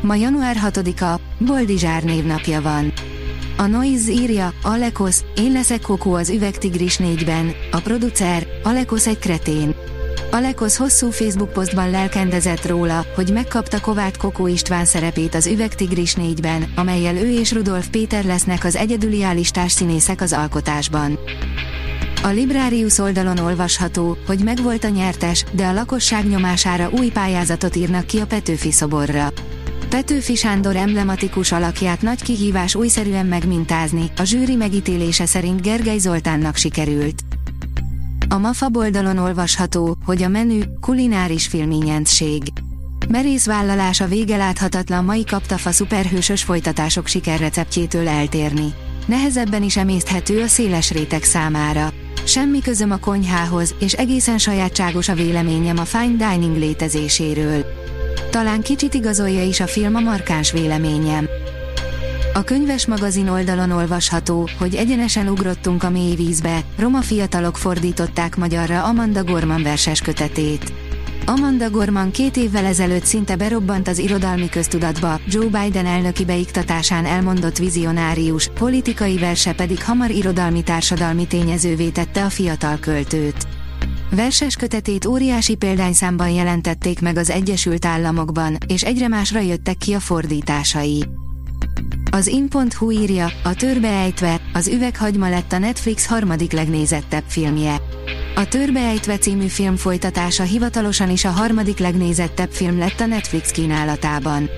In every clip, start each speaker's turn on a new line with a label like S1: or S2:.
S1: Ma január 6-a, Boldizsár névnapja van. A Noise írja, Alekos, én leszek Kokó az üvegtigris 4-ben, a producer, Alekos egy kretén. Alekos hosszú Facebook posztban lelkendezett róla, hogy megkapta Kovács Kokó István szerepét az Üvegtigris 4-ben, amelyel ő és Rudolf Péter lesznek az egyedüli állistás színészek az alkotásban. A Librarius oldalon olvasható, hogy megvolt a nyertes, de a lakosság nyomására új pályázatot írnak ki a Petőfi szoborra. Petőfi Sándor emblematikus alakját nagy kihívás újszerűen megmintázni, a zsűri megítélése szerint Gergely Zoltánnak sikerült. A MAFA oldalon olvasható, hogy a menü kulináris filményentség. Merész vállalása vége láthatatlan mai kaptafa szuperhősös folytatások sikerreceptjétől eltérni. Nehezebben is emészthető a széles réteg számára. Semmi közöm a konyhához, és egészen sajátságos a véleményem a fine dining létezéséről. Talán kicsit igazolja is a film a markáns véleményem. A könyves magazin oldalon olvasható, hogy egyenesen ugrottunk a mély vízbe, roma fiatalok fordították magyarra Amanda Gorman verses kötetét. Amanda Gorman két évvel ezelőtt szinte berobbant az irodalmi köztudatba, Joe Biden elnöki beiktatásán elmondott vizionárius, politikai verse pedig hamar irodalmi társadalmi tényezővé tette a fiatal költőt. Verses kötetét óriási példányszámban jelentették meg az Egyesült Államokban, és egyre másra jöttek ki a fordításai. Az in.hu írja, a törbeejtve, az üveghagyma lett a Netflix harmadik legnézettebb filmje. A Törbeejtve című film folytatása hivatalosan is a harmadik legnézettebb film lett a Netflix kínálatában.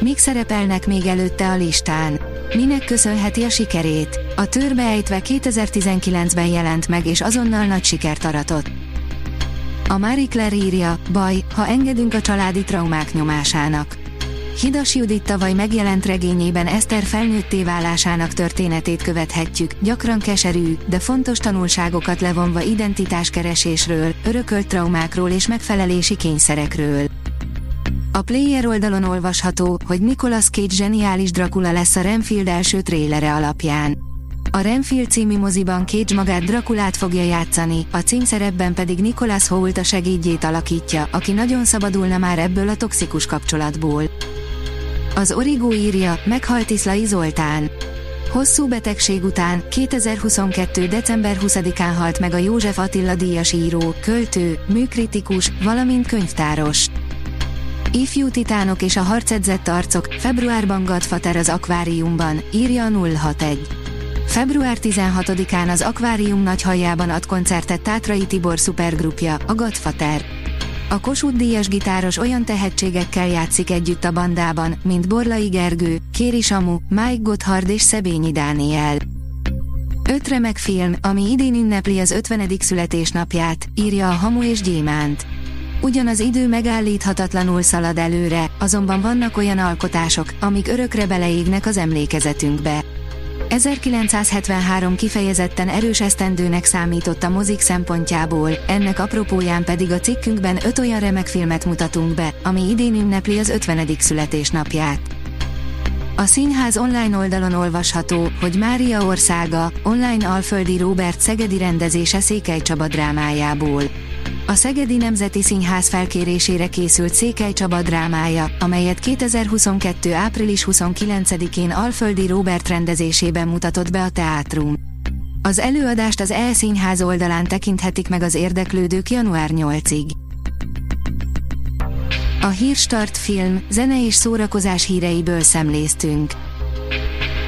S1: Mik szerepelnek még előtte a listán? Minek köszönheti a sikerét? A Törbeejtve 2019-ben jelent meg és azonnal nagy sikert aratott. A Marie Claire írja, baj, ha engedünk a családi traumák nyomásának. Hidas Judit tavaly megjelent regényében Eszter felnőtté válásának történetét követhetjük, gyakran keserű, de fontos tanulságokat levonva identitáskeresésről, örökölt traumákról és megfelelési kényszerekről. A Player oldalon olvasható, hogy Nicolas Cage zseniális Dracula lesz a Renfield első trélere alapján. A Renfield című moziban Cage magát Drakulát fogja játszani, a címszerepben pedig Nicolas Hoult a segédjét alakítja, aki nagyon szabadulna már ebből a toxikus kapcsolatból. Az Origo írja, meghalt Iszlai Zoltán. Hosszú betegség után, 2022. december 20-án halt meg a József Attila díjas író, költő, műkritikus, valamint könyvtáros. Ifjú titánok és a harcedzett arcok, februárban Godfather az akváriumban, írja a 061. Február 16-án az akvárium nagyhajában ad koncertet Tátrai Tibor szupergrupja, a Godfather. A Kossuth Díjas gitáros olyan tehetségekkel játszik együtt a bandában, mint Borlai Gergő, Kéri Samu, Mike Gotthard és Szebényi Dániel. Öt remek film, ami idén ünnepli az 50. születésnapját, írja a Hamu és Gyémánt. Ugyan az idő megállíthatatlanul szalad előre, azonban vannak olyan alkotások, amik örökre beleégnek az emlékezetünkbe. 1973 kifejezetten erős esztendőnek számított a mozik szempontjából, ennek apropóján pedig a cikkünkben öt olyan remek filmet mutatunk be, ami idén ünnepli az 50. születésnapját. A színház online oldalon olvasható, hogy Mária országa, online alföldi Robert Szegedi rendezése Székely Csaba drámájából. A Szegedi Nemzeti Színház felkérésére készült Székely Csaba drámája, amelyet 2022. április 29-én Alföldi Robert rendezésében mutatott be a teátrum. Az előadást az E-színház oldalán tekinthetik meg az érdeklődők január 8-ig. A Hírstart film, zene és szórakozás híreiből szemléztünk.